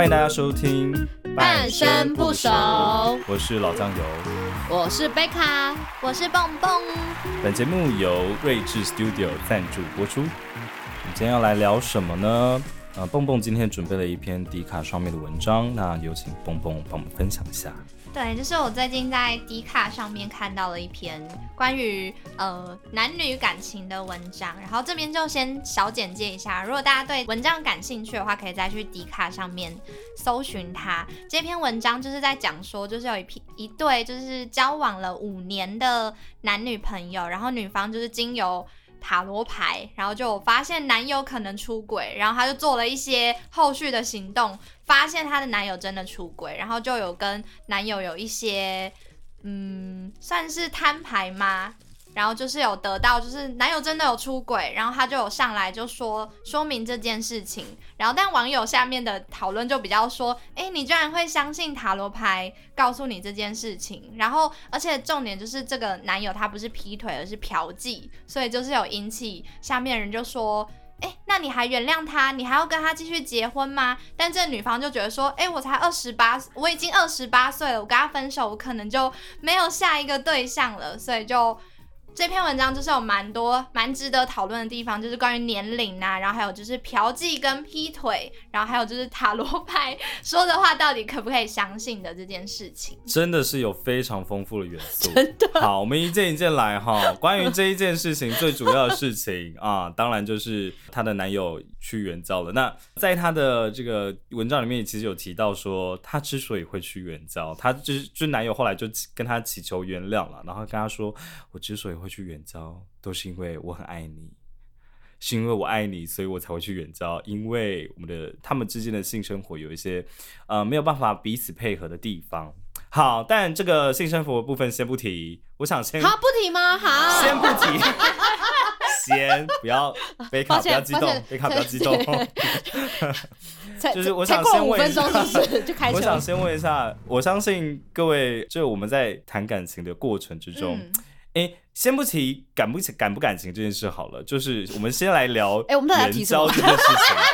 欢迎大家收听半生不熟，我是老酱油，我是贝卡，我是蹦蹦。本节目由睿智 Studio 赞助播出。我们今天要来聊什么呢？呃，蹦蹦今天准备了一篇迪卡上面的文章，那有请蹦蹦帮我们分享一下。对，就是我最近在迪卡上面看到了一篇关于呃男女感情的文章，然后这边就先小简介一下。如果大家对文章感兴趣的话，可以再去迪卡上面搜寻它。这篇文章就是在讲说，就是有一批一对就是交往了五年的男女朋友，然后女方就是经由塔罗牌，然后就发现男友可能出轨，然后她就做了一些后续的行动，发现她的男友真的出轨，然后就有跟男友有一些，嗯，算是摊牌吗？然后就是有得到，就是男友真的有出轨，然后他就有上来就说说明这件事情，然后但网友下面的讨论就比较说，哎，你居然会相信塔罗牌告诉你这件事情，然后而且重点就是这个男友他不是劈腿，而是嫖妓，所以就是有引起下面人就说，哎，那你还原谅他，你还要跟他继续结婚吗？但这女方就觉得说，哎，我才二十八，我已经二十八岁了，我跟他分手，我可能就没有下一个对象了，所以就。这篇文章就是有蛮多蛮值得讨论的地方，就是关于年龄啊，然后还有就是嫖妓跟劈腿，然后还有就是塔罗牌说的话到底可不可以相信的这件事情，真的是有非常丰富的元素。真的。好，我们一件一件来哈。关于这一件事情，最主要的事情啊，当然就是她的男友去援交了。那在她的这个文章里面，其实有提到说，她之所以会去援交，她就是就男友后来就跟她祈求原谅了，然后跟她说，我之所以会去远交，都是因为我很爱你，是因为我爱你，所以我才会去远交。因为我们的他们之间的性生活有一些呃没有办法彼此配合的地方。好，但这个性生活的部分先不提，我想先好不提吗？好，先不提，先不要贝卡不要激动，贝卡不要激动。就是我想先问一下，我想先问一下，我相信各位，就我们在谈感情的过程之中。嗯哎，先不提感不感不感情这件事好了，就是我们先来聊哎，我们援交这件事情。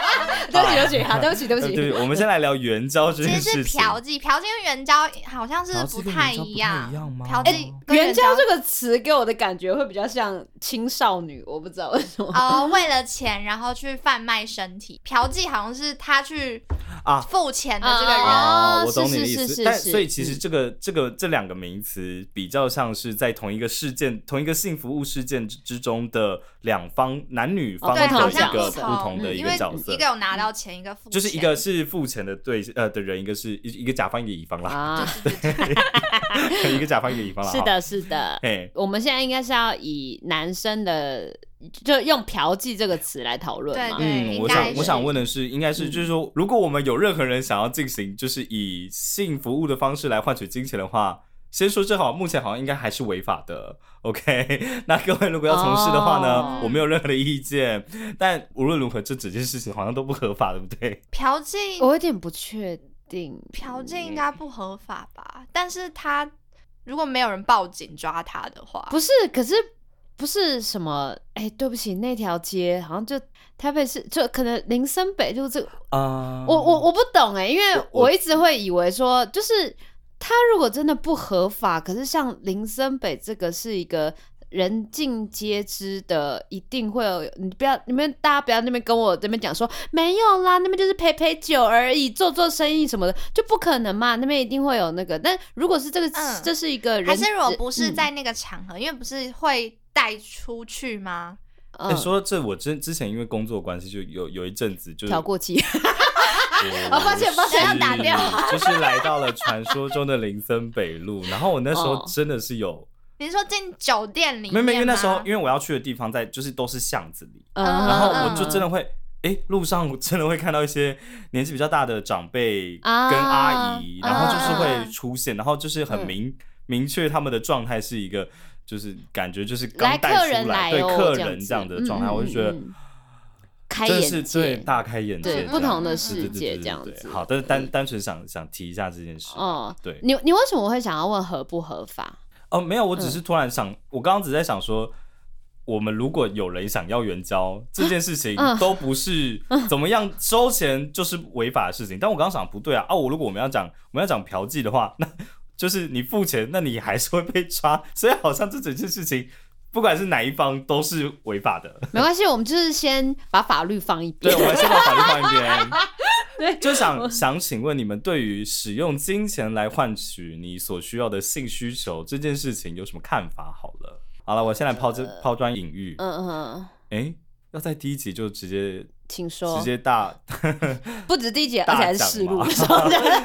对不起，对不起，好，对不起，对不起。对，我们先来聊援交这件事情。其实是嫖妓，嫖妓跟援交好像是不太一样。嫖妓援交这个词给我的感觉会比较像青少女，我不知道为什么。哦，为了钱然后去贩卖身体，嫖妓好像是他去啊付钱的这个人。哦，我懂你的意思。但所以其实这个这个这两个名词比较像是在同一个事件、同一个性服务事件之中的两方男女方的一个不同的一个角色，一个有拿。到钱一个付，就是一个是付钱的对呃的人，一个是一一个甲方一个乙方啦。啊，对，一个甲方一个乙方啦。是的，是的。哎，我们现在应该是要以男生的，就用嫖妓这个词来讨论嘛。嗯，我想我想问的是，应该是就是说，如果我们有任何人想要进行就是以性服务的方式来换取金钱的话。先说这好，目前好像应该还是违法的。OK，那各位如果要从事的话呢，oh. 我没有任何的意见。但无论如何，这整件事情好像都不合法，对不对？嫖妓，我有点不确定。嫖妓应该不合法吧？但是他如果没有人报警抓他的话，不是？可是不是什么？哎、欸，对不起，那条街好像就台北市，就可能林森北就这个啊。Uh, 我我我不懂哎、欸，因为我一直会以为说就是。他如果真的不合法，可是像林森北这个是一个人尽皆知的，一定会有。你不要，你们大家不要那边跟我这边讲说没有啦，那边就是陪陪酒而已，做做生意什么的，就不可能嘛。那边一定会有那个。但如果是这个，嗯、这是一个人，还是如果不是在那个场合，嗯、因为不是会带出去吗？说这我之之前因为工作关系，就有有一阵子就调过期。好抱歉，抱歉，要打掉。就是来到了传说中的林森北路，然后我那时候真的是有，你说进酒店里面？没没，因为那时候因为我要去的地方在就是都是巷子里，然后我就真的会，哎，路上我真的会看到一些年纪比较大的长辈跟阿姨，然后就是会出现，然后就是很明明确他们的状态是一个，就是感觉就是刚带出来对客人这样的状态，我就觉得。开眼界，对，大开眼界，对不同的世界这样子。好，但是单单纯想想提一下这件事。哦，对，你你为什么会想要问合不合法？哦，没有，我只是突然想，我刚刚只在想说，我们如果有人想要援交这件事情，都不是怎么样收钱就是违法的事情。但我刚刚想不对啊，啊，我如果我们要讲我们要讲嫖妓的话，那就是你付钱，那你还是会被抓。所以好像这整件事情，不管是哪一方都是违法的。没关系，我们就是先把法律放一边。对，我们先把法律放一边。对，就想想请问你们对于使用金钱来换取你所需要的性需求这件事情有什么看法？好了。好了，我先来抛这抛砖引玉。嗯嗯，哎，要在第一集就直接，请说，直接大，不止第一集，而且还是试录的时候，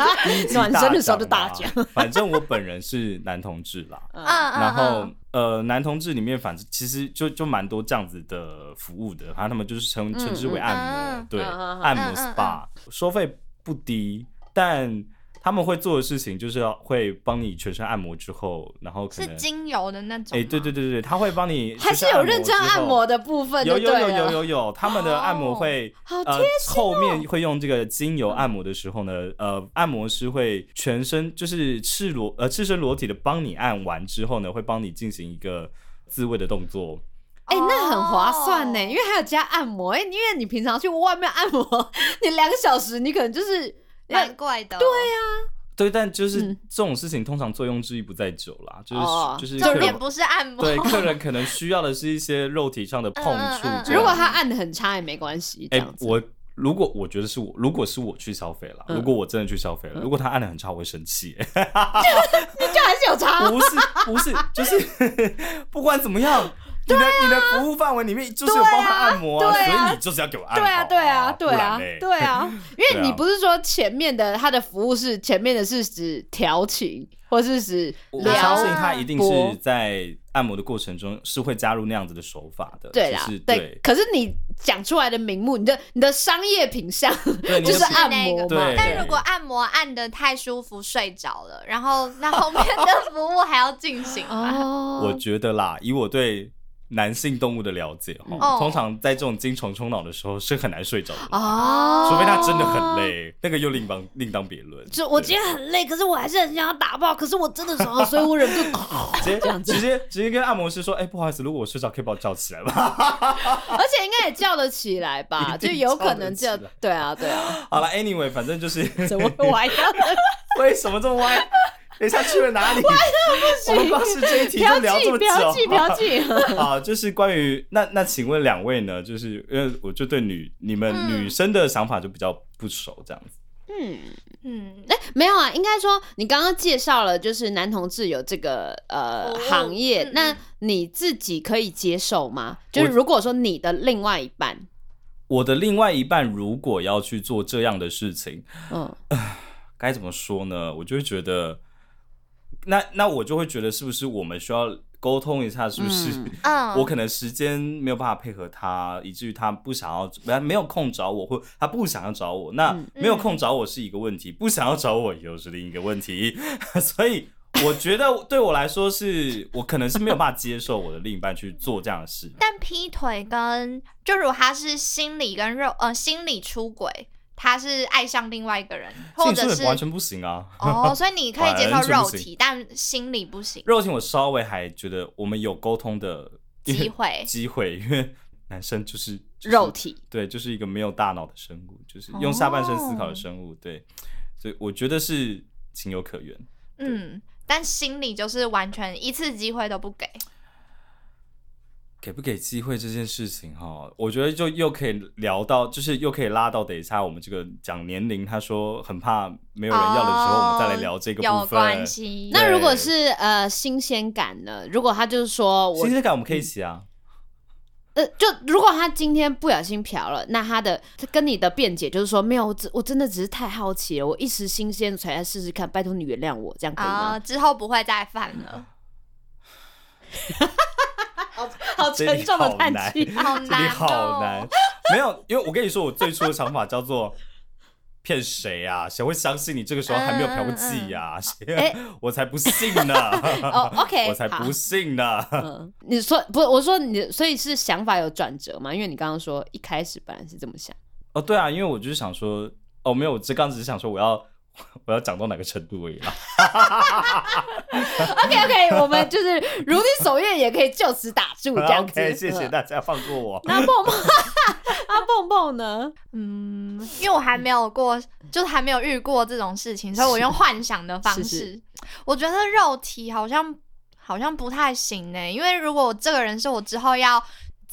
暖身的时候就大讲。反正我本人是男同志啦，然后呃，男同志里面反正其实就就蛮多这样子的服务的，反正他们就是称称之为按摩，对，按摩 SPA，收费不低，但。他们会做的事情就是要会帮你全身按摩之后，然后可能是精油的那种。哎，对对对对，他会帮你还是有认真按摩的部分。有有有有有有，他们的按摩会呃后面会用这个精油按摩的时候呢，呃，按摩师会全身就是赤裸呃赤身裸体的帮你按完之后呢，会帮你进行一个自慰的动作。哎，那很划算呢，因为还有加按摩。哎，因为你平常去外面按摩，你两个小时，你可能就是。蛮怪的，对呀，对，但就是这种事情通常作用之一不在酒啦，就是就是重点不是按摩，对，客人可能需要的是一些肉体上的碰触。如果他按的很差也没关系。哎，我如果我觉得是我，如果是我去消费了，如果我真的去消费了，如果他按的很差，我会生气。你就还是有差？不是不是，就是 不管怎么样。你的你的服务范围里面就是有帮他按摩，所以你就是要给我按摩。对啊，对啊，对啊，对啊，因为你不是说前面的他的服务是前面的是指调情，或是指我相信他一定是在按摩的过程中是会加入那样子的手法的。对啦，对。可是你讲出来的名目，你的你的商业品项就是按摩嘛。但如果按摩按的太舒服睡着了，然后那后面的服务还要进行吗？我觉得啦，以我对。男性动物的了解哈，通常在这种精虫冲脑的时候是很难睡着的哦，除非他真的很累，那个又另当另当别论。就我今天很累，可是我还是很想要打爆，可是我真的想要，所以我忍不住直接这样直接直接跟按摩师说，哎，不好意思，如果我睡着，可以把我叫起来吗？而且应该也叫得起来吧，就有可能叫，对啊对啊。好了，anyway，反正就是怎么歪的？为什么这么歪？等一下去了哪里？我们光是这一题就聊这么久。嫖妓，嫖。啊，就是关于那那，请问两位呢？就是因为我就对女你们女生的想法就比较不熟，这样子。嗯嗯，哎，没有啊，应该说你刚刚介绍了，就是男同志有这个呃行业，那你自己可以接受吗？就是如果说你的另外一半，我的另外一半如果要去做这样的事情，嗯，该怎么说呢？我就会觉得。那那我就会觉得是不是我们需要沟通一下？是不是？嗯，我可能时间没有办法配合他，以至于他不想要，没有空找我，或他不想要找我。那没有空找我是一个问题，不想要找我又是另一个问题。所以我觉得对我来说是，是我可能是没有办法接受我的另一半去做这样的事。但劈腿跟就如果他是心理跟肉呃心理出轨。他是爱上另外一个人，或者是完全不行啊。哦，所以你可以接受肉体，但 心理不行。肉体我稍微还觉得我们有沟通的机会，机会，因为男生就是肉体，对，就是一个没有大脑的生物，就是用下半身思考的生物，对，所以我觉得是情有可原。嗯，但心理就是完全一次机会都不给。给不给机会这件事情哈，我觉得就又可以聊到，就是又可以拉到等一下我们这个讲年龄，他说很怕没有人要的时候，我们再来聊这个部分。有关系。那如果是呃新鲜感呢？如果他就是说我新鲜感，我们可以一起啊。呃，就如果他今天不小心嫖了，那他的他跟你的辩解就是说没有，我我真的只是太好奇了，我一时新鲜才来试试看，拜托你原谅我，这样可以吗？之后不会再犯了。好沉重的叹气，好难，好难。没有，因为我跟你说，我最初的想法叫做骗谁啊？谁会相信你这个时候还没有嫖过妓呀？谁？我才不信呢！哦，OK，我才不信呢。嗯，你说不？我说你，所以是想法有转折吗？因为你刚刚说一开始本来是这么想。哦，对啊，因为我就是想说，哦，没有，我这刚只是想说我要。我要讲到哪个程度而已啦。OK OK，我们就是如你所愿，也可以就此打住这样子。OK，谢谢大家放过我。那蹦蹦，那蹦蹦呢？嗯，因为我还没有过，就是还没有遇过这种事情，所以我用幻想的方式。是是我觉得肉体好像好像不太行呢，因为如果这个人是我之后要。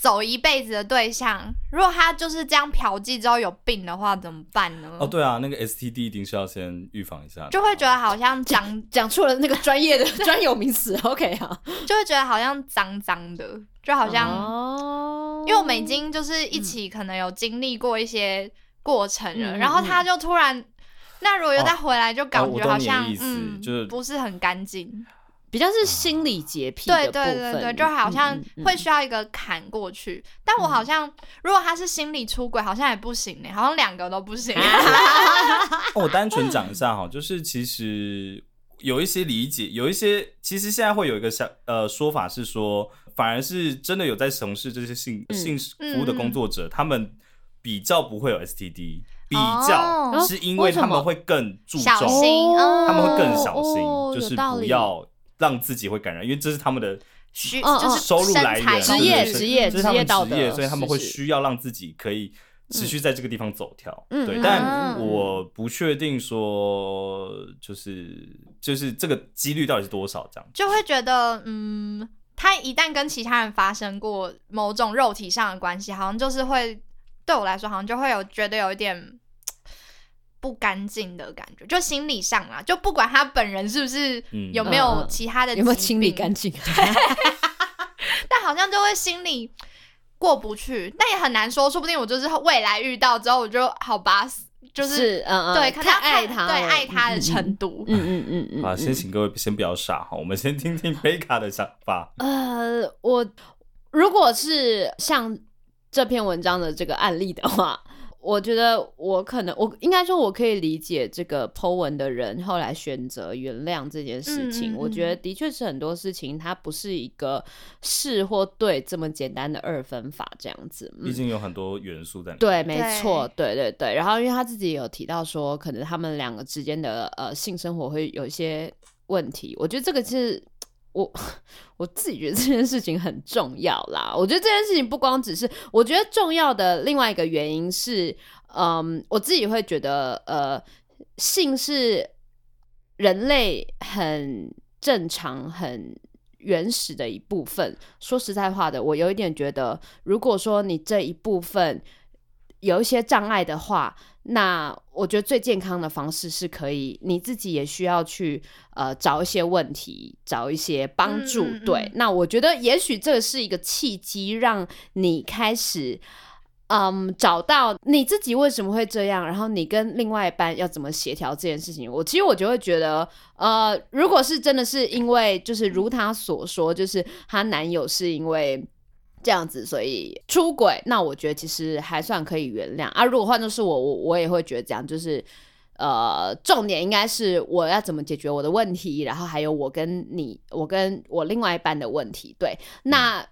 走一辈子的对象，如果他就是这样嫖妓之后有病的话，怎么办呢？哦，对啊，那个 STD 一定是要先预防一下，就会觉得好像讲 讲出了那个专业的 专有名词。OK 啊，就会觉得好像脏脏的，就好像，哦、因为我们已经就是一起可能有经历过一些过程了，嗯、然后他就突然，嗯、那如果又再回来，就感觉好像、哦、嗯，就是不是很干净。比较是心理洁癖对对对对，就好像会需要一个坎过去。嗯嗯嗯，但我好像，如果他是心理出轨，好像也不行呢，好像两个都不行。我单纯讲一下哈，就是其实有一些理解，有一些其实现在会有一个想呃说法是说，反而是真的有在从事这些性、嗯、性服务的工作者，嗯、他们比较不会有 STD，比较是因为他们会更注重，小心他们会更小心，哦、就是不要。让自己会感染，因为这是他们的需，就是收入来源，职业职业这是他们职业，所以他们会需要让自己可以持续在这个地方走跳。对，但我不确定说，就是就是这个几率到底是多少，这样就会觉得，嗯，他一旦跟其他人发生过某种肉体上的关系，好像就是会对我来说，好像就会有觉得有一点。不干净的感觉，就心理上啊，就不管他本人是不是有没有其他的、嗯、有没有清理干净，但好像就会心里过不去，但也很难说，说不定我就是未来遇到之后，我就好吧，就是，是嗯嗯对，看他爱他，对爱他的程度，嗯嗯嗯嗯。好，先请各位先不要傻哈，我们先听听贝卡的想法。呃，我如果是像这篇文章的这个案例的话。我觉得我可能，我应该说，我可以理解这个 Po 文的人后来选择原谅这件事情。嗯嗯嗯，我觉得的确是很多事情，它不是一个是或对这么简单的二分法这样子。毕竟有很多元素在里面。对，没错，对对对。然后，因为他自己有提到说，可能他们两个之间的呃性生活会有一些问题。我觉得这个是。我我自己觉得这件事情很重要啦。我觉得这件事情不光只是，我觉得重要的另外一个原因是，嗯，我自己会觉得，呃，性是人类很正常、很原始的一部分。说实在话的，我有一点觉得，如果说你这一部分有一些障碍的话，那我觉得最健康的方式是可以你自己也需要去呃找一些问题，找一些帮助。嗯嗯嗯对，那我觉得也许这是一个契机，让你开始嗯找到你自己为什么会这样，然后你跟另外一半要怎么协调这件事情。我其实我就会觉得，呃，如果是真的是因为就是如他所说，就是她男友是因为。这样子，所以出轨，那我觉得其实还算可以原谅啊。如果换作是我，我我也会觉得这样，就是呃，重点应该是我要怎么解决我的问题，然后还有我跟你，我跟我另外一半的问题。对，那、嗯、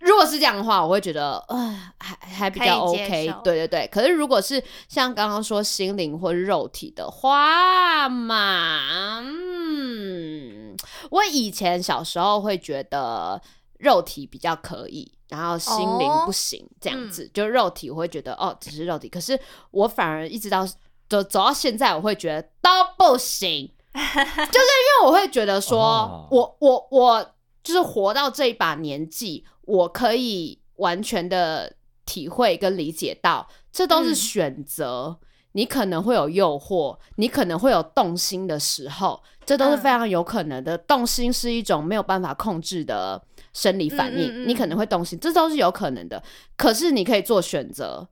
如果是这样的话，我会觉得呃，还还比较 OK。对对对。可是如果是像刚刚说心灵或肉体的话嘛，嗯，我以前小时候会觉得肉体比较可以。然后心灵不行，oh, 这样子，嗯、就肉体我会觉得哦，只是肉体。可是我反而一直到走走到现在，我会觉得都不行，就是因为我会觉得说，oh. 我我我就是活到这一把年纪，我可以完全的体会跟理解到，这都是选择。嗯、你可能会有诱惑，你可能会有动心的时候，这都是非常有可能的。嗯、动心是一种没有办法控制的。生理反应，嗯嗯嗯，你可能会动心，这都是有可能的。可是你可以做选择，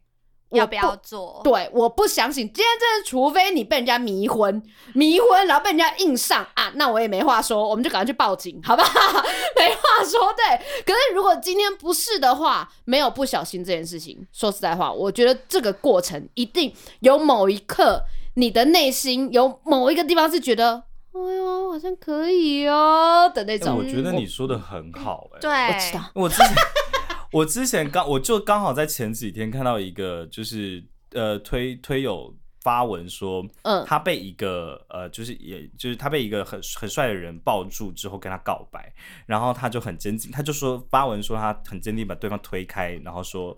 要不要做？对，我不相信。今天真的，除非你被人家迷昏，迷昏，然后被人家硬上啊，那我也没话说，我们就赶快去报警，好不好？没话说。对，可是如果今天不是的话，没有不小心这件事情。说实在话，我觉得这个过程一定有某一刻，你的内心有某一个地方是觉得。哎呦，好像可以哦的那种。欸、我觉得你说的很好，哎，对，我知道。我之前，我之前刚，我就刚好在前几天看到一个，就是呃推推友发文说，嗯，他被一个呃，就是也就是他被一个很很帅的人抱住之后跟他告白，然后他就很坚定，他就说发文说他很坚定把对方推开，然后说。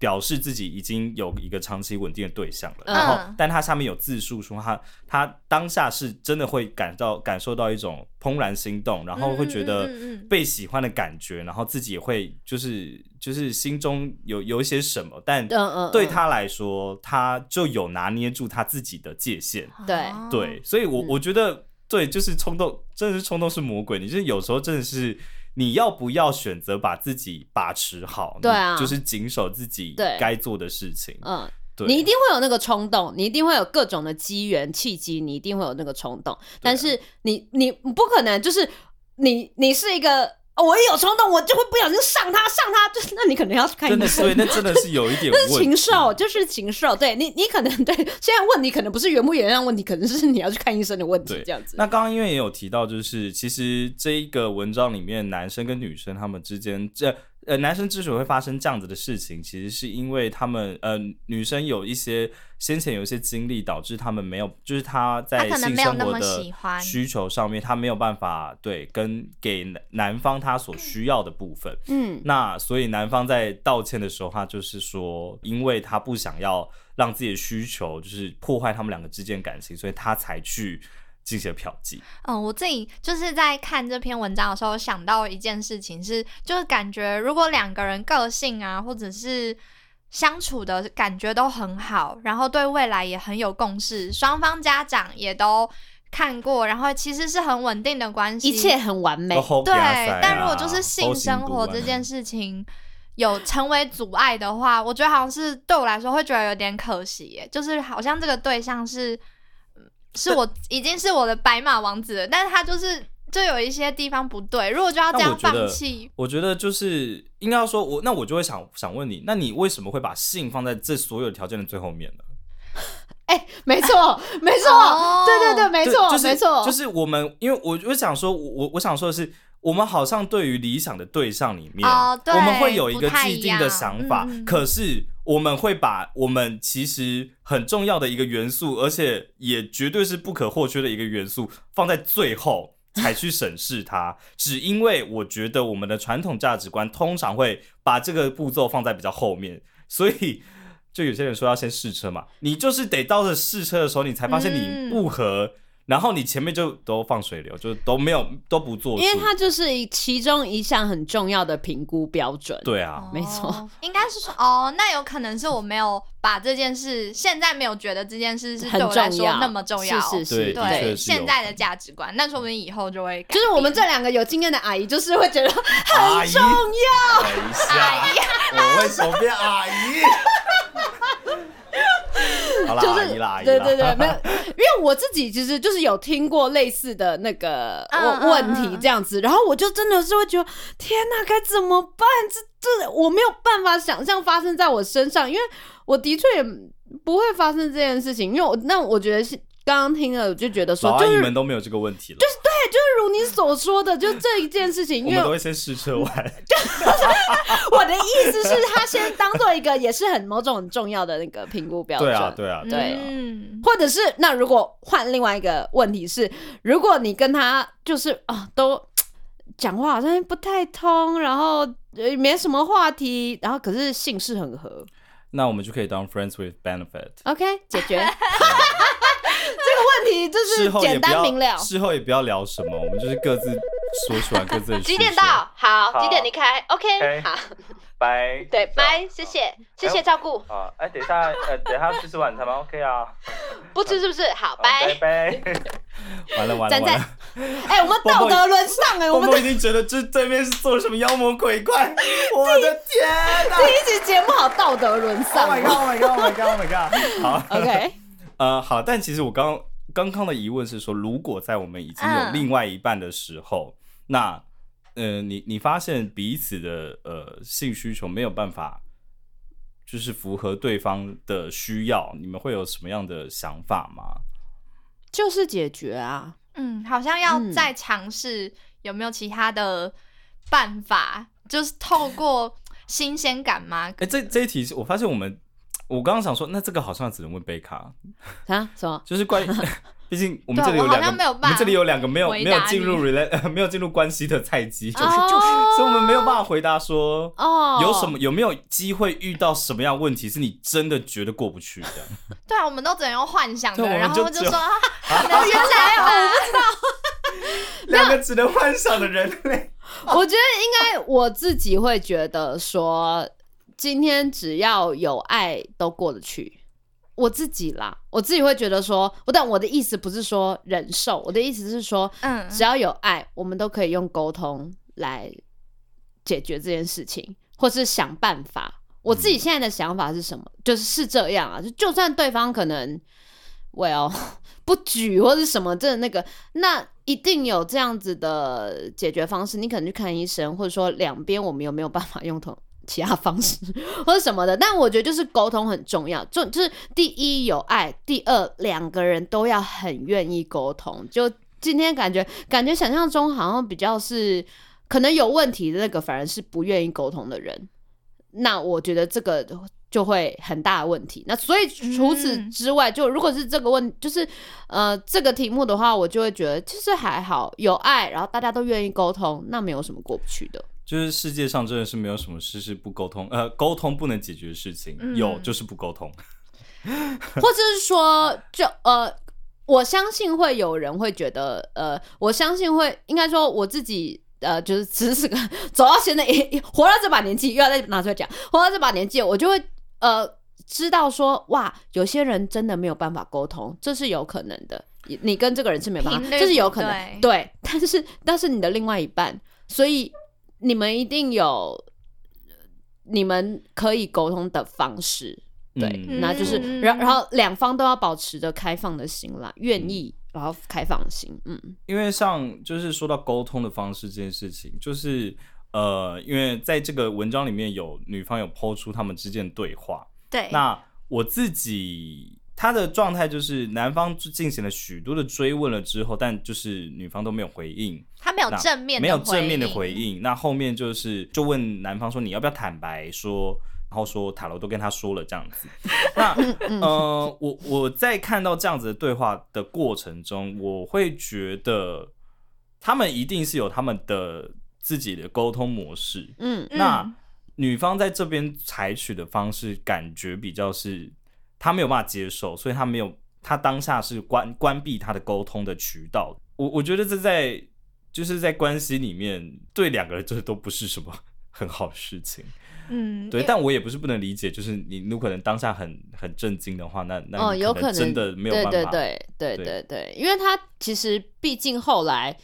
表示自己已经有一个长期稳定的对象了，然后，但他下面有自述说他他当下是真的会感到感受到一种怦然心动，然后会觉得被喜欢的感觉，然后自己也会就是就是心中有有一些什么，但对他来说，他就有拿捏住他自己的界限，对。对，所以我我觉得对，就是冲动，真的是冲动是魔鬼，你就是有时候真的是。你要不要选择把自己把持好？对啊，就是谨守自己该做的事情。嗯，对，你一定会有那个冲动，你一定会有各种的机缘契机，你一定会有那个冲动。但是你你不可能就是你你是一个。我一有冲动，我就会不小心上他，上他，就是那你可能要去看医生。对，那真的是有一点问题。那是禽兽，就是禽兽。对你，你可能对现在问题可能不是原不原谅问题，可能是你要去看医生的问题。这样子。那刚刚因为也有提到，就是其实这一个文章里面，男生跟女生他们之间这。呃，男生之所以会发生这样子的事情，其实是因为他们呃，女生有一些先前有一些经历，导致他们没有，就是他在性生活的需求上面，他，他没有办法对跟给男方他所需要的部分。嗯，那所以男方在道歉的时候，他就是说，因为他不想要让自己的需求就是破坏他们两个之间感情，所以他才去。进行嫖妓。嗯，我自己就是在看这篇文章的时候，想到一件事情是，就是感觉如果两个人个性啊，或者是相处的感觉都很好，然后对未来也很有共识，双方家长也都看过，然后其实是很稳定的关系，一切很完美。对，但如果就是性生活这件事情有成为阻碍的话，我觉得好像是对我来说会觉得有点可惜耶，就是好像这个对象是。是我已经是我的白马王子了，但是他就是就有一些地方不对，如果就要这样放弃，我觉得就是应该要说，我那我就会想想问你，那你为什么会把性放在这所有条件的最后面呢？哎、欸，没错，没错，哦、对对对，没错，就是、没错，就是我们，因为我我想说，我我想说的是。我们好像对于理想的对象里面，oh, 对我们会有一个既定的想法，嗯、可是我们会把我们其实很重要的一个元素，而且也绝对是不可或缺的一个元素，放在最后才去审视它，只因为我觉得我们的传统价值观通常会把这个步骤放在比较后面，所以就有些人说要先试车嘛，你就是得到了试车的时候，你才发现你不合。嗯然后你前面就都放水流，就都没有都不做，因为它就是其中一项很重要的评估标准。对啊，没错，应该是说哦，那有可能是我没有把这件事，现在没有觉得这件事是对我来说那么重要，是是是，对现在的价值观，那说不定以后就会改。就是我们这两个有经验的阿姨，就是会觉得很重要。等一下，我为什么变阿姨？就是对对对，没有，因为我自己其实就是有听过类似的那个问题这样子，然后我就真的是会觉得，天哪，该怎么办？这这我没有办法想象发生在我身上，因为我的确也不会发生这件事情，因为我那我觉得是。刚刚听了，我就觉得说，就是你们都没有这个问题了，就是对，就是如你所说的，就这一件事情，因为我们都会先试车完。我的意思是，他先当做一个也是很某种很重要的那个评估标准。对啊，对啊，对。嗯或者是那如果换另外一个问题是，如果你跟他就是啊、哦，都讲话好像不太通，然后没什么话题，然后可是姓氏很合，那我们就可以当 friends with benefit。OK，解决。问题就是简单明了，事后也不要聊什么，我们就是各自说出来各自的。几点到？好，几点离开？OK，好，拜。对，拜，谢谢，谢谢照顾。啊，哎，等一下，呃，等一下去吃晚餐吗？OK 啊。不吃是不是？好，拜拜。完了完了完了。哎，我们道德沦丧哎，我们已经觉得这对面是做了什么妖魔鬼怪。我的天哪！第一集节目好道德沦丧。Oh my god! Oh my god! Oh my god! Oh my god! 好，OK。呃，好，但其实我刚刚刚的疑问是说，如果在我们已经有另外一半的时候，嗯、那，呃，你你发现彼此的呃性需求没有办法，就是符合对方的需要，你们会有什么样的想法吗？就是解决啊，嗯，好像要再尝试有没有其他的办法，嗯、就是透过新鲜感吗？哎、欸，这这一题我发现我们。我刚刚想说，那这个好像只能问贝卡啊？什么？就是关于，毕竟我们这里有两个，我，我们这里有两个没有没有进入 relate 没有进入关系的菜鸡，就是就是，所以我们没有办法回答说，哦，有什么有没有机会遇到什么样的问题是你真的觉得过不去这样？对啊，我们都只能用幻想的，然后就说，啊，原来我不知道，两个只能幻想的人类。我觉得应该我自己会觉得说。今天只要有爱都过得去，我自己啦，我自己会觉得说，我但我的意思不是说忍受，我的意思是说，嗯，只要有爱，我们都可以用沟通来解决这件事情，或是想办法。我自己现在的想法是什么？就是是这样啊，就就算对方可能，well 不举或是什么，真的那个，那一定有这样子的解决方式。你可能去看医生，或者说两边我们有没有办法用同。其他方式 或者什么的，但我觉得就是沟通很重要，就就是第一有爱，第二两个人都要很愿意沟通。就今天感觉感觉想象中好像比较是可能有问题的那个，反而是不愿意沟通的人。那我觉得这个就会很大的问题。那所以除此之外，就如果是这个问，就是呃这个题目的话，我就会觉得其实还好，有爱，然后大家都愿意沟通，那没有什么过不去的。就是世界上真的是没有什么事是不沟通，呃，沟通不能解决的事情，嗯、有就是不沟通，或者是说，就呃，我相信会有人会觉得，呃，我相信会应该说我自己，呃，就是 只是个走到现在，活到这把年纪，又要再拿出来讲，活到这把年纪，我就会呃知道说，哇，有些人真的没有办法沟通，这是有可能的，你跟这个人是没办法，这是有可能，对，但是但是你的另外一半，所以。你们一定有你们可以沟通的方式，对，嗯、那就是，然后然后两方都要保持着开放的心啦，愿意，然后开放的心，嗯，因为像就是说到沟通的方式这件事情，就是呃，因为在这个文章里面有女方有抛出他们之间的对话，对，那我自己。他的状态就是男方进行了许多的追问了之后，但就是女方都没有回应，他没有正面的没有正面的回应。那后面就是就问男方说，你要不要坦白说，然后说塔罗都跟他说了这样子。那呃，我我在看到这样子的对话的过程中，我会觉得他们一定是有他们的自己的沟通模式。嗯，那女方在这边采取的方式，感觉比较是。他没有办法接受，所以他没有，他当下是关关闭他的沟通的渠道。我我觉得这在就是在关系里面对两个人这都不是什么很好的事情。嗯，对，但我也不是不能理解，就是你如果可能当下很很震惊的话，那那哦有可能真的没有办法。对对对对对对，对，因为他其实毕竟后来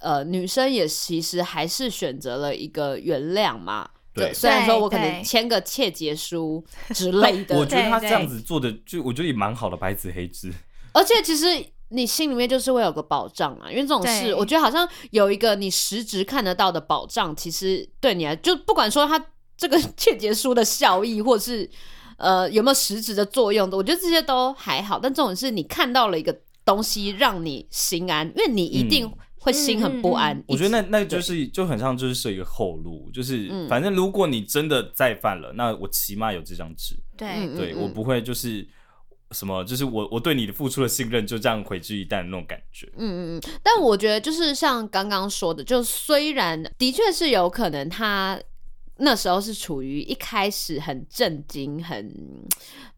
呃女生也其实还是选择了一个原谅嘛。对，虽然说我可能签个切结书之类的，我觉得他这样子做的，就我觉得也蛮好的，白纸黑字。而且其实你心里面就是会有个保障啊，因为这种事，我觉得好像有一个你实质看得到的保障，其实对你来，就不管说他这个 切结书的效益，或者是呃有没有实质的作用的，我觉得这些都还好。但这种是你看到了一个东西，让你心安，因为你一定。嗯会心很不安。我觉得那那就是就很像，就是设一个后路，就是反正如果你真的再犯了，那我起码有这张纸。对，对我不会就是什么，就是我我对你的付出的信任就这样毁之一旦的那种感觉。嗯嗯嗯。但我觉得就是像刚刚说的，就虽然的确是有可能他那时候是处于一开始很震惊、很。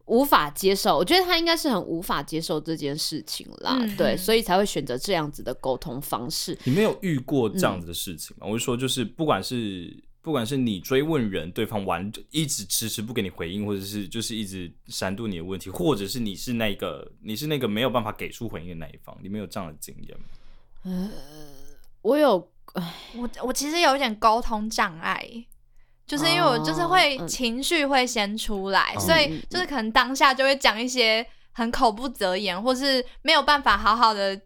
无法接受，我觉得他应该是很无法接受这件事情啦，嗯、对，所以才会选择这样子的沟通方式。你没有遇过这样子的事情吗？嗯、我就说，就是不管是不管是你追问人，对方完一直迟迟不给你回应，或者是就是一直闪躲你的问题，或者是你是那个你是那个没有办法给出回应的那一方，你没有这样的经验吗？呃，我有，我我其实有一点沟通障碍。就是因为我就是会情绪会先出来，哦、所以就是可能当下就会讲一些很口不择言，或是没有办法好好的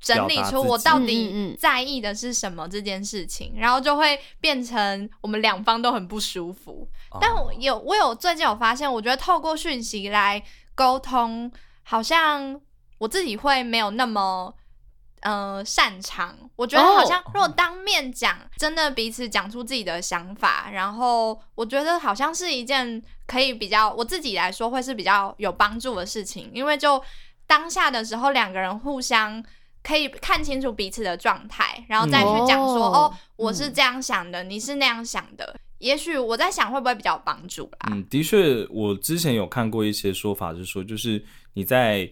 整理出我到底在意的是什么这件事情，然后就会变成我们两方都很不舒服。哦、但我有我有最近有发现，我觉得透过讯息来沟通，好像我自己会没有那么呃擅长。我觉得好像如果当面讲，真的彼此讲出自己的想法，然后我觉得好像是一件可以比较我自己来说会是比较有帮助的事情，因为就当下的时候两个人互相可以看清楚彼此的状态，然后再去讲说哦，哦，我是这样想的，嗯、你是那样想的。也许我在想会不会比较有帮助啦？嗯，的确，我之前有看过一些说法，就是说，就是你在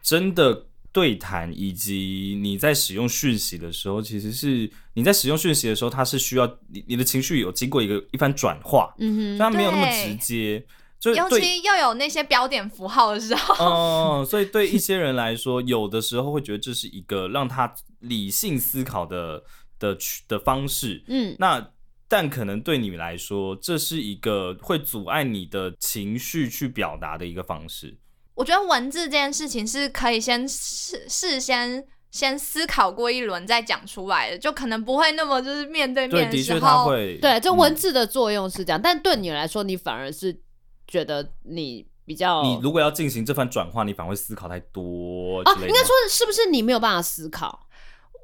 真的对谈以及你在使用讯息的时候，其实是你在使用讯息的时候，它是需要你你的情绪有经过一个一番转化，嗯哼，它没有那么直接，就尤其又有那些标点符号的时候，哦、嗯，所以对一些人来说，有的时候会觉得这是一个让他理性思考的的的方式，嗯，那。但可能对你来说，这是一个会阻碍你的情绪去表达的一个方式。我觉得文字这件事情是可以先事事先先思考过一轮再讲出来的，就可能不会那么就是面对面的时候。对，的确他会。对，这文字的作用是这样，嗯，但对你来说，你反而是觉得你比较……你如果要进行这番转化，你反而会思考太多啊。应该说是不是你没有办法思考？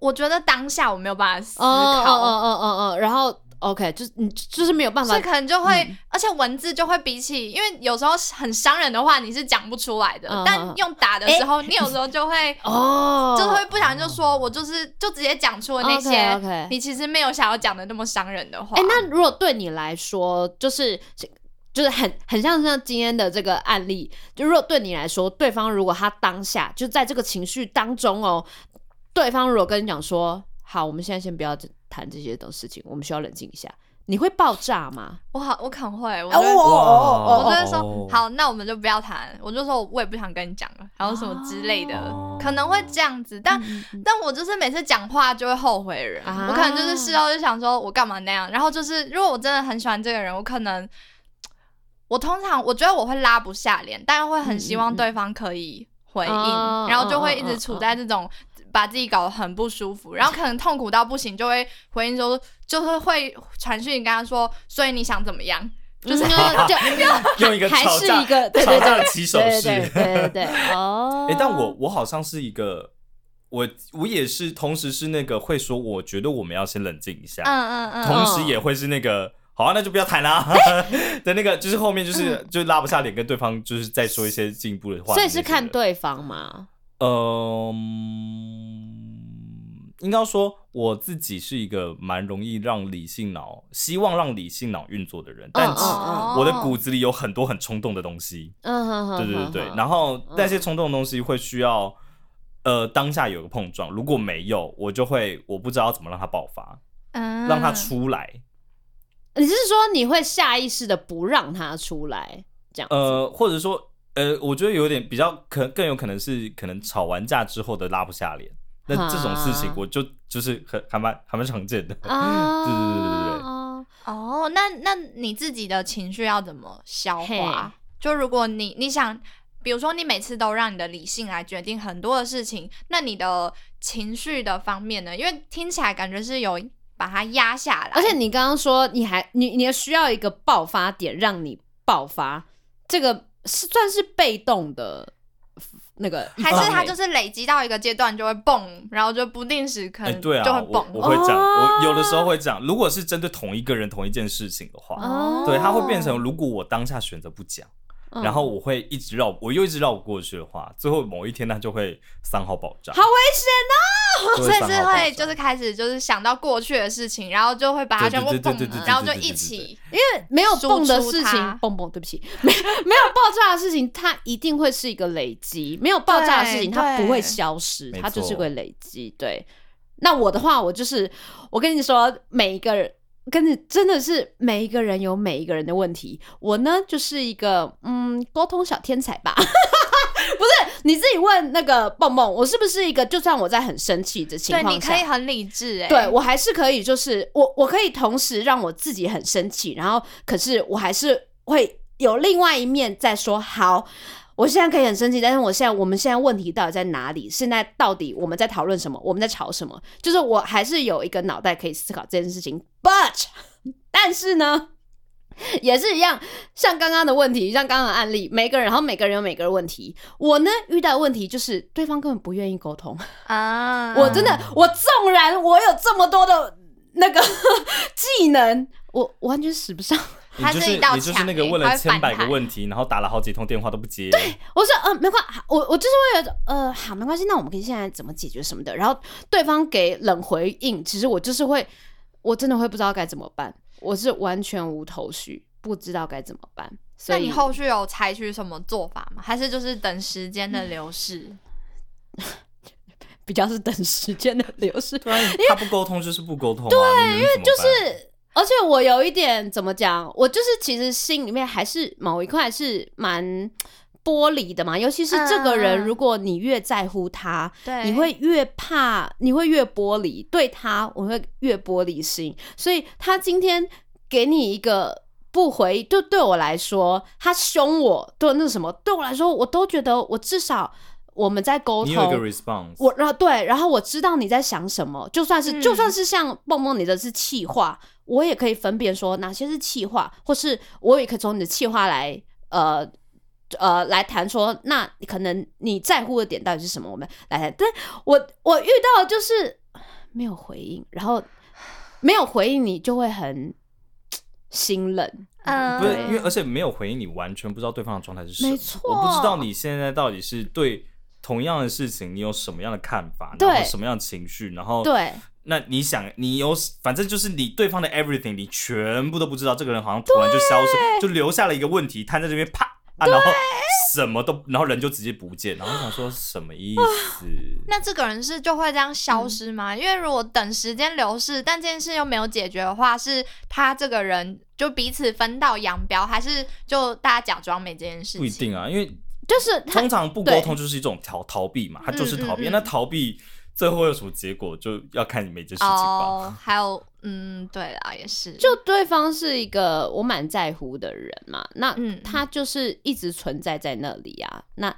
我觉得当下我没有办法思考。嗯嗯嗯嗯嗯，然后。OK，就是你就是没有办法，所以可能就会、嗯，而且文字就会比起，因为有时候很伤人的话，你是讲不出来的、嗯。但用打的时候，欸、你有时候就会 哦，就是会不小心就说，我就是就直接讲出了那些，okay, okay. 你其实没有想要讲的那么伤人的话。哎、欸，那如果对你来说，就是就是很很像像今天的这个案例，就如果对你来说，对方如果他当下就在这个情绪当中哦，对方如果跟你讲说，好，我们现在先不要谈这些的事情，我们需要冷静一下。你会爆炸吗？我好，我可能会。我就会，我就会说，好，那我们就不要谈。我就说，我也不想跟你讲了，然后什么之类的，可能会这样子。但，但我就是每次讲话就会后悔人。我可能就是事后就想说，我干嘛那样？然后就是，如果我真的很喜欢这个人，我可能，我通常我觉得我会拉不下脸，但又会很希望对方可以回应，然后就会一直处在这种。把自己搞得很不舒服，然后可能痛苦到不行，就会回应说，就是会传讯跟他说，所以你想怎么样？就是 就用一个还是一个吵架的起手式，对对对哦。哎，但我我好像是一个，我我也是，同时是那个会说，我觉得我们要先冷静一下，嗯嗯嗯，同时也会是那个，好啊，那就不要谈啦的那个，就是后面就是、嗯、就拉不下脸跟对方就是再说一些进一步的话，所以是看对方吗？嗯，应该说我自己是一个蛮容易让理性脑希望让理性脑运作的人，但是我的骨子里有很多很冲动的东西。嗯，对对对对。然后那些冲动的东西会需要呃当下有个碰撞，如果没有，我就会我不知道怎么让它爆发，嗯，让它出来。你是说你会下意识的不让它出来，这样？呃，或者说。呃，我觉得有点比较可更有可能是可能吵完架之后的拉不下脸，那这种事情我就就是很还蛮还蛮常见的。啊，对对对对对。哦，那那你自己的情绪要怎么消化？就如果你你想，比如说你每次都让你的理性来决定很多的事情，那你的情绪的方面呢？因为听起来感觉是有把它压下来，而且你刚刚说你还你你需要一个爆发点让你爆发这个。是算是被动的，那个还是他就是累积到一个阶段就会蹦，然后就不定时可能就会蹦。欸啊、我，我会讲、哦，我有的时候会讲，如果是针对同一个人同一件事情的话，哦、对，他会变成如果我当下选择不讲。然后我会一直绕，我又一直绕不过去的话，最后某一天它就会三号爆炸，好危险哦！所以是会就是开始就是想到过去的事情，然后就会把它全部蹦，然后就一起，因为没有蹦的事情，蹦蹦，对不起，没没有爆炸的事情，它一定会是一个累积，没有爆炸的事情它不会消失，它就是会累积。对，那我的话，我就是我跟你说，每一个人。跟你真的是每一个人有每一个人的问题，我呢就是一个嗯沟通小天才吧，不是你自己问那个蹦蹦，我是不是一个就算我在很生气的情况下，对，你可以很理智哎，对我还是可以，就是我我可以同时让我自己很生气，然后可是我还是会有另外一面在说好。我现在可以很生气，但是我现在，我们现在问题到底在哪里？现在到底我们在讨论什么？我们在吵什么？就是我还是有一个脑袋可以思考这件事情，but 但是呢，也是一样，像刚刚的问题，像刚刚的案例，每个人，然后每个人有每个人问题。我呢遇到问题就是对方根本不愿意沟通啊！我真的，我纵然我有这么多的那个 技能，我完全使不上。你就是你就是那个问了千百个问题，然后打了好几通电话都不接。对，我说呃没关系，我我就是为了呃好没关系，那我们可以现在怎么解决什么的？然后对方给冷回应，其实我就是会，我真的会不知道该怎么办，我是完全无头绪，不知道该怎么办。所以那你后续有采取什么做法吗？还是就是等时间的流逝？嗯、比较是等时间的流逝，对，他不沟通就是不沟通、啊，对，因为就是。而且我有一点怎么讲，我就是其实心里面还是某一块是蛮玻璃的嘛，尤其是这个人，如果你越在乎他，嗯、你会越怕，你会越玻璃，对他我会越玻璃心。所以他今天给你一个不回，就对我来说，他凶我，对那什么，对我来说，我都觉得我至少。我们在沟通，你有一个 response，我然后对，然后我知道你在想什么，就算是、嗯、就算是像蹦蹦你的是气话，我也可以分辨说哪些是气话，或是我也可以从你的气话来呃呃来谈说，那可能你在乎的点到底是什么？我们来谈。对，我我遇到的就是没有回应，然后没有回应你就会很心冷，嗯，不是因为而且没有回应你，完全不知道对方的状态是什么，没错，我不知道你现在到底是对。同样的事情，你有什么样的看法？然后什么样的情绪？然后对，那你想，你有反正就是你对方的 everything，你全部都不知道。这个人好像突然就消失，就留下了一个问题，摊在这边，啪啊，然后什么都，然后人就直接不见。然后我想说什么意思？那这个人是就会这样消失吗？嗯、因为如果等时间流逝，但这件事又没有解决的话，是他这个人就彼此分道扬镳，还是就大家假装没这件事情？不一定啊，因为。就是通常不沟通就是一种逃逃避嘛，他就是逃避。那逃避最后有什么结果，就要看你每件事情吧。哦，还有，嗯，对啦，也是。就对方是一个我蛮在乎的人嘛，那他就是一直存在在那里啊，那。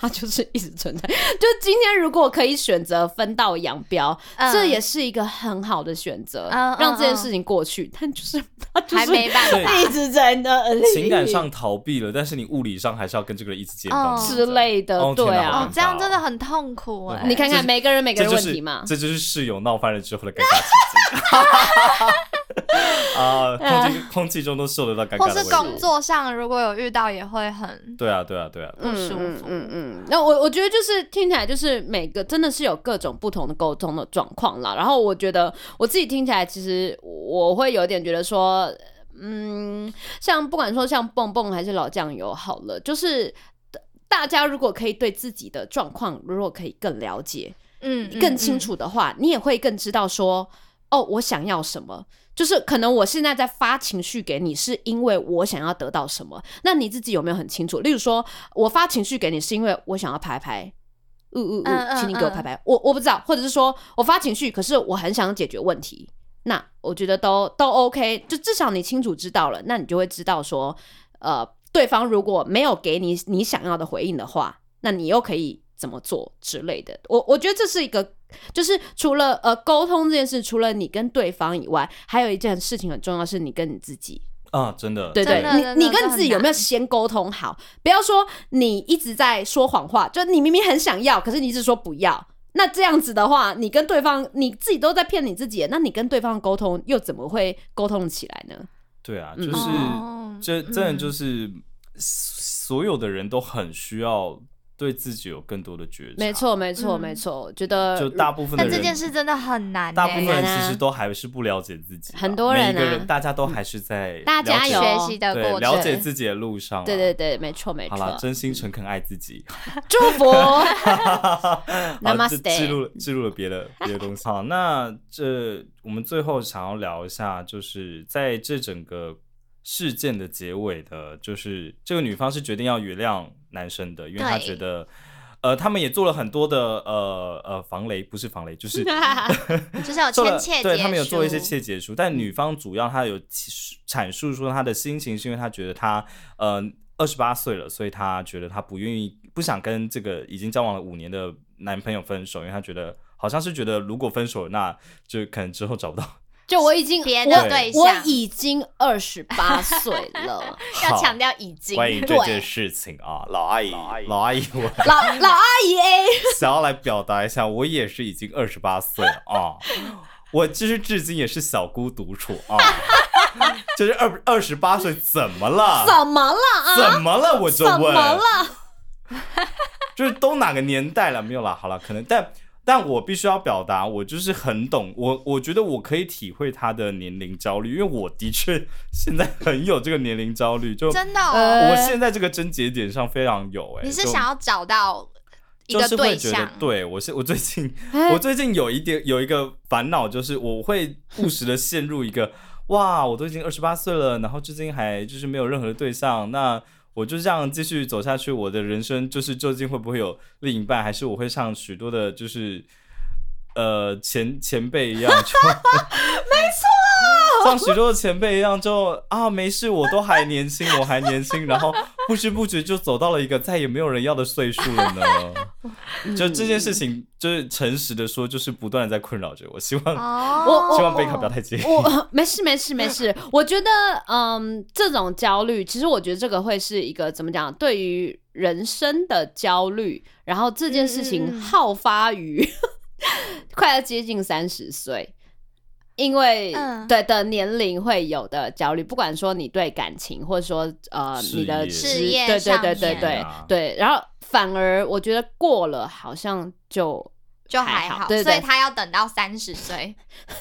他 就是一直存在。就今天，如果可以选择分道扬镳，嗯、这也是一个很好的选择，嗯、让这件事情过去。嗯、但就是 他就是还没办法，一直在那里。情感上逃避了，但是你物理上还是要跟这个人一直见到、嗯、之类的。哦、对啊，这样真的很痛苦哎。你看看每个人每个人问题嘛，这就是室友闹翻了之后的尴尬情景。啊，空气空气中都受得到尴尬。或是工作上如果有遇到，也会很对啊，对啊，对啊，不舒服。嗯嗯嗯。那我我觉得就是听起来就是每个真的是有各种不同的沟通的状况啦。然后我觉得我自己听起来，其实我会有点觉得说，嗯，像不管说像蹦蹦还是老酱油好了，就是大家如果可以对自己的状况如果可以更了解，嗯，更清楚的话，你也会更知道说，哦，我想要什么。就是可能我现在在发情绪给你，是因为我想要得到什么？那你自己有没有很清楚？例如说，我发情绪给你是因为我想要拍拍，呜呜呜，请你给我拍拍。我我不知道，或者是说我发情绪，可是我很想解决问题。那我觉得都都 OK，就至少你清楚知道了，那你就会知道说，呃，对方如果没有给你你想要的回应的话，那你又可以怎么做之类的。我我觉得这是一个。就是除了呃沟通这件事，除了你跟对方以外，还有一件事情很重要，是你跟你自己啊，真的，对对，你你跟你自己有没有先沟通好？不要说你一直在说谎话，就你明明很想要，可是你一直说不要，那这样子的话，你跟对方你自己都在骗你自己，那你跟对方沟通又怎么会沟通起来呢？对啊，就是这、嗯、真的就是所有的人都很需要。对自己有更多的觉察，没错，没错，没错。觉得就大部分的人，但这件事真的很难。大部分人其实都还是不了解自己，很多人啊，大家都还是在大家有学习的过程，了解自己的路上。对对对，没错没错。好了，真心诚恳爱自己，祝福。Namaste。记录记录了别的别的东西。好，那这我们最后想要聊一下，就是在这整个。事件的结尾的，就是这个女方是决定要原谅男生的，因为他觉得，呃，他们也做了很多的，呃呃，防雷不是防雷，就是 就是有 签切结，对他们有做一些切结书，但女方主要她有阐述说她的心情是因为她觉得她呃二十八岁了，所以她觉得她不愿意不想跟这个已经交往了五年的男朋友分手，因为她觉得好像是觉得如果分手了，那就可能之后找不到。就我已经别的对象，我已经二十八岁了，要强调已经。关于这件事情啊，老阿姨，老阿姨，老阿姨，我老老阿姨 A 想要来表达一下，我也是已经二十八岁了啊，我其实至今也是小姑独处啊，就是二二十八岁怎么了？怎么了啊？怎么了？我就问，怎么了？就是都哪个年代了？没有啦，好了，可能但。但我必须要表达，我就是很懂我，我觉得我可以体会他的年龄焦虑，因为我的确现在很有这个年龄焦虑，就真的，哦，我现在这个症结点上非常有哎，你是想要找到一个对象？对，我是我最近 我最近有一点有一个烦恼，就是我会不时的陷入一个哇，我都已经二十八岁了，然后至今还就是没有任何的对象，那。我就这样继续走下去，我的人生就是究竟会不会有另一半，还是我会像许多的，就是呃前前辈一样，没错，像许多的前辈一样就，就啊没事，我都还年轻，我还年轻，然后不知不觉就走到了一个再也没有人要的岁数了呢。就这件事情，就是诚实的说，就是不断的在困扰着我。希望我 希望贝卡不要太介意。我没事没事没事。我觉得，嗯，这种焦虑，其实我觉得这个会是一个怎么讲？对于人生的焦虑，然后这件事情好发于、嗯、快要接近三十岁，因为、嗯、对的年龄会有的焦虑，不管说你对感情，或者说呃你的事业，对对对对对对，然后。反而我觉得过了好像就就还好，所以他要等到三十岁，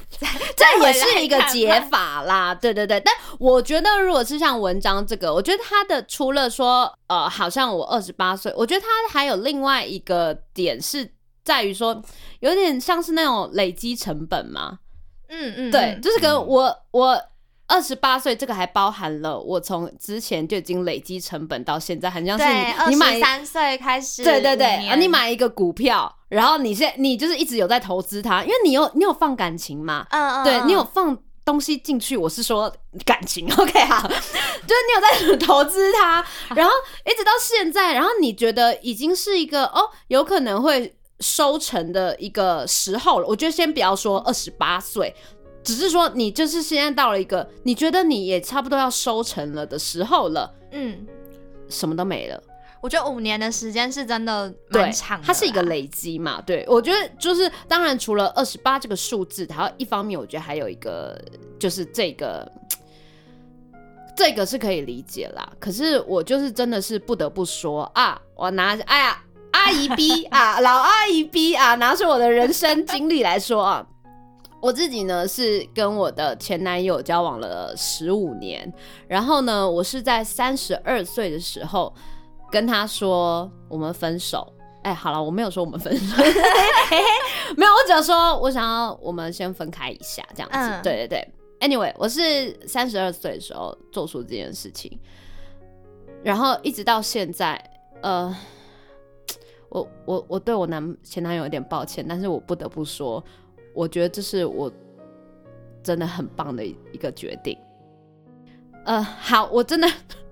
这也是一个解法啦。对对对，但我觉得如果是像文章这个，我觉得他的除了说呃，好像我二十八岁，我觉得他还有另外一个点是在于说，有点像是那种累积成本嘛。嗯嗯，对，就是跟我我。二十八岁，这个还包含了我从之前就已经累积成本到现在，很像是你你买三岁开始，对对对啊，你买一个股票，然后你现在你就是一直有在投资它，因为你有你有放感情嘛，嗯嗯，对你有放东西进去，我是说感情，OK 好，就是你有在 投资它，然后一直到现在，然后你觉得已经是一个哦，有可能会收成的一个时候了，我觉得先不要说二十八岁。只是说，你就是现在到了一个你觉得你也差不多要收成了的时候了，嗯，什么都没了。我觉得五年的时间是真的蛮长的，它是一个累积嘛。对，我觉得就是当然除了二十八这个数字，然后一方面，我觉得还有一个就是这个这个是可以理解啦。可是我就是真的是不得不说啊，我拿哎呀阿姨逼啊，老阿姨逼啊，拿出我的人生经历来说啊。我自己呢是跟我的前男友交往了十五年，然后呢，我是在三十二岁的时候跟他说我们分手。哎，好了，我没有说我们分手，没有，我只要说我想要我们先分开一下这样子。嗯、对对对，Anyway，我是三十二岁的时候做出这件事情，然后一直到现在，呃，我我我对我男前男友有点抱歉，但是我不得不说。我觉得这是我真的很棒的一个决定。呃，好，我真的，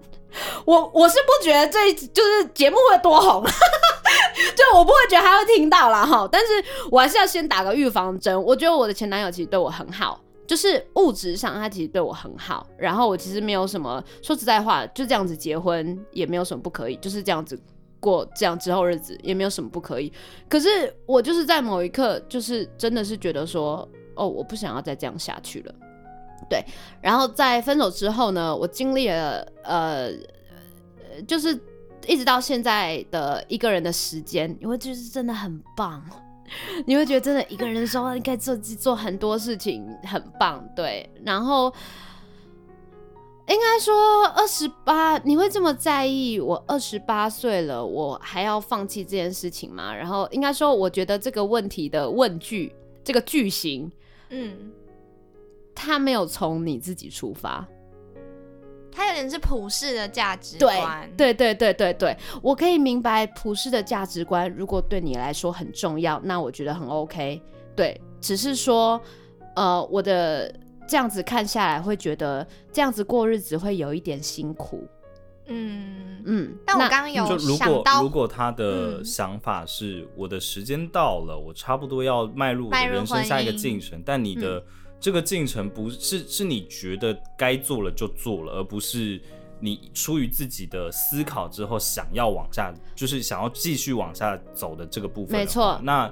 我我是不觉得这就是节目会多红，就我不会觉得他会听到了哈。但是我还是要先打个预防针。我觉得我的前男友其实对我很好，就是物质上他其实对我很好。然后我其实没有什么，说实在话，就这样子结婚也没有什么不可以，就是这样子。过这样之后日子也没有什么不可以，可是我就是在某一刻，就是真的是觉得说，哦，我不想要再这样下去了。对，然后在分手之后呢，我经历了呃，就是一直到现在的一个人的时间，因为就是真的很棒，你会觉得真的一个人的时候，你可以做做很多事情，很棒。对，然后。应该说二十八，你会这么在意我二十八岁了，我还要放弃这件事情吗？然后应该说，我觉得这个问题的问句，这个句型，嗯，他没有从你自己出发，他有点是普世的价值观。对，对，对，对，对，对，我可以明白普世的价值观，如果对你来说很重要，那我觉得很 OK。对，只是说，呃，我的。这样子看下来，会觉得这样子过日子会有一点辛苦。嗯嗯，但我刚刚有想到，如果他的想法是我的时间到了，我差不多要迈入我的人生下一个进程，但你的这个进程不是是你觉得该做了就做了，而不是你出于自己的思考之后想要往下，就是想要继续往下走的这个部分。没错，那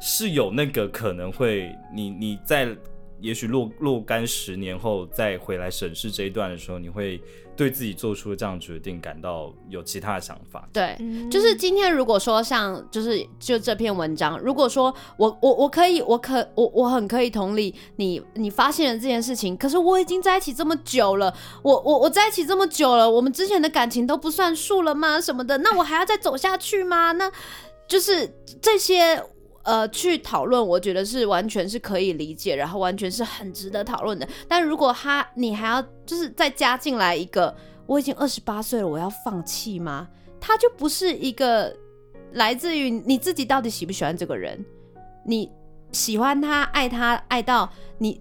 是有那个可能会，你你在。也许若若干十年后再回来审视这一段的时候，你会对自己做出这样决定感到有其他的想法。对，就是今天如果说像就是就这篇文章，如果说我我我可以我可我我很可以同理你你发现了这件事情，可是我已经在一起这么久了，我我我在一起这么久了，我们之前的感情都不算数了吗？什么的，那我还要再走下去吗？那就是这些。呃，去讨论，我觉得是完全是可以理解，然后完全是很值得讨论的。但如果他你还要就是再加进来一个，我已经二十八岁了，我要放弃吗？他就不是一个来自于你自己到底喜不喜欢这个人，你喜欢他，爱他，爱到你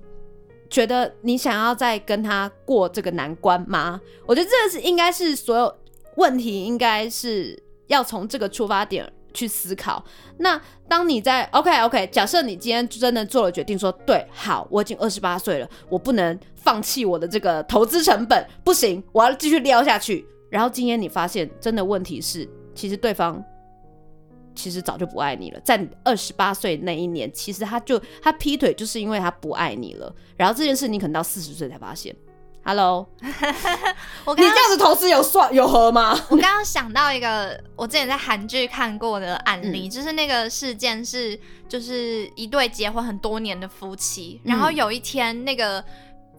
觉得你想要再跟他过这个难关吗？我觉得这是应该是所有问题，应该是要从这个出发点。去思考。那当你在 OK OK，假设你今天真的做了决定说，对，好，我已经二十八岁了，我不能放弃我的这个投资成本，不行，我要继续撩下去。然后今天你发现，真的问题是，其实对方其实早就不爱你了，在二十八岁那一年，其实他就他劈腿，就是因为他不爱你了。然后这件事你可能到四十岁才发现。Hello，我刚刚你这样子投资有算有合吗？我刚刚想到一个我之前在韩剧看过的案例，嗯、就是那个事件是，就是一对结婚很多年的夫妻，嗯、然后有一天那个。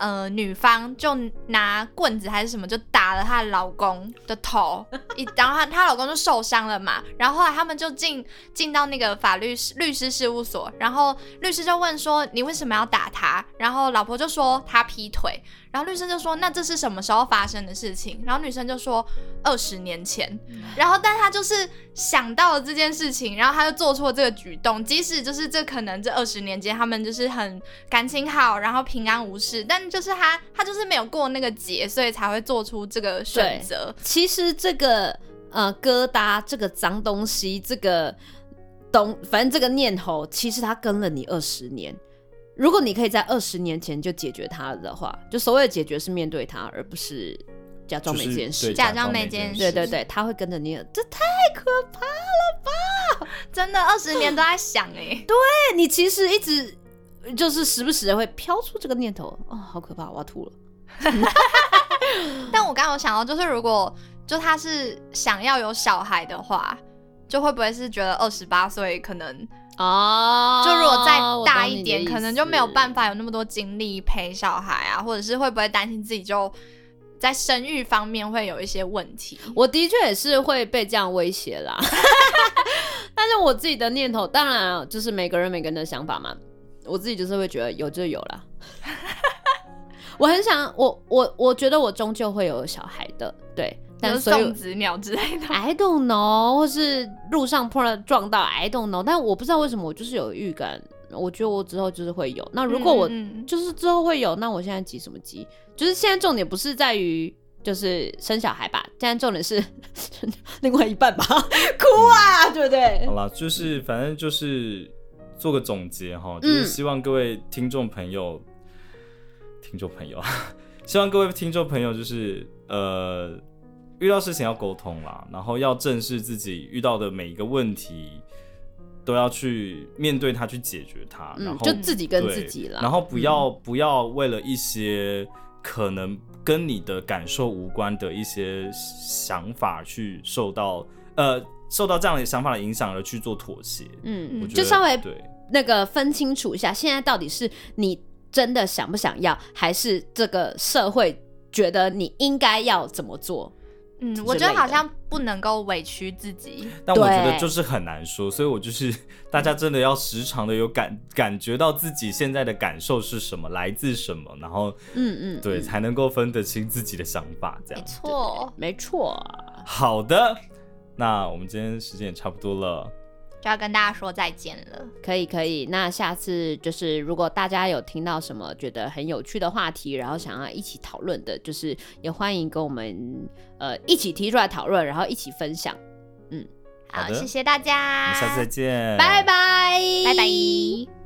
呃，女方就拿棍子还是什么，就打了她老公的头，一然后她她老公就受伤了嘛。然后后来他们就进进到那个法律律师事务所，然后律师就问说：“你为什么要打他？”然后老婆就说：“他劈腿。”然后律师就说：“那这是什么时候发生的事情？”然后女生就说：“二十年前。”然后但他就是想到了这件事情，然后他就做出了这个举动，即使就是这可能这二十年间他们就是很感情好，然后平安无事，但。就是他，他就是没有过那个节，所以才会做出这个选择。其实这个呃疙瘩，这个脏东西，这个东，反正这个念头，其实他跟了你二十年。如果你可以在二十年前就解决它的话，就所谓的解决是面对它，而不是假装没这件事。假装没这件事，对对对，他会跟着你，这太可怕了吧？真的，二十年都在想哎、欸，对你其实一直。就是时不时的会飘出这个念头，哦，好可怕，我要吐了。但我刚刚有想到，就是如果就他是想要有小孩的话，就会不会是觉得二十八岁可能哦，就如果再大一点，可能就没有办法有那么多精力陪小孩啊，或者是会不会担心自己就在生育方面会有一些问题？我的确也是会被这样威胁啦，但是我自己的念头，当然就是每个人每个人的想法嘛。我自己就是会觉得有就有了，我很想我我我觉得我终究会有小孩的，对，但送子鸟之类的，I don't know，或是路上碰到撞到，I don't know，但我不知道为什么我就是有预感，我觉得我之后就是会有。那如果我就是之后会有，那我现在急什么急？就是现在重点不是在于就是生小孩吧，现在重点是 另外一半吧，哭啊，对不对？好了，就是反正就是。做个总结哈，就是希望各位听众朋友，嗯、听众朋友，希望各位听众朋友就是呃，遇到事情要沟通啦，然后要正视自己遇到的每一个问题，都要去面对它，去解决它，然后、嗯、就自己跟自己了，然后不要、嗯、不要为了一些可能跟你的感受无关的一些想法去受到呃。受到这样的想法的影响而去做妥协，嗯，就稍微对那个分清楚一下，现在到底是你真的想不想要，还是这个社会觉得你应该要怎么做？嗯，我觉得好像不能够委屈自己，但我觉得就是很难说，所以我就是 大家真的要时常的有感感觉到自己现在的感受是什么，来自什么，然后嗯嗯，对，才能够分得清自己的想法，这样。没错，没错，好的。那我们今天时间也差不多了，就要跟大家说再见了。可以，可以。那下次就是，如果大家有听到什么觉得很有趣的话题，然后想要一起讨论的，就是也欢迎跟我们呃一起提出来讨论，然后一起分享。嗯，好，谢谢大家，我们下次再见，拜拜，拜拜。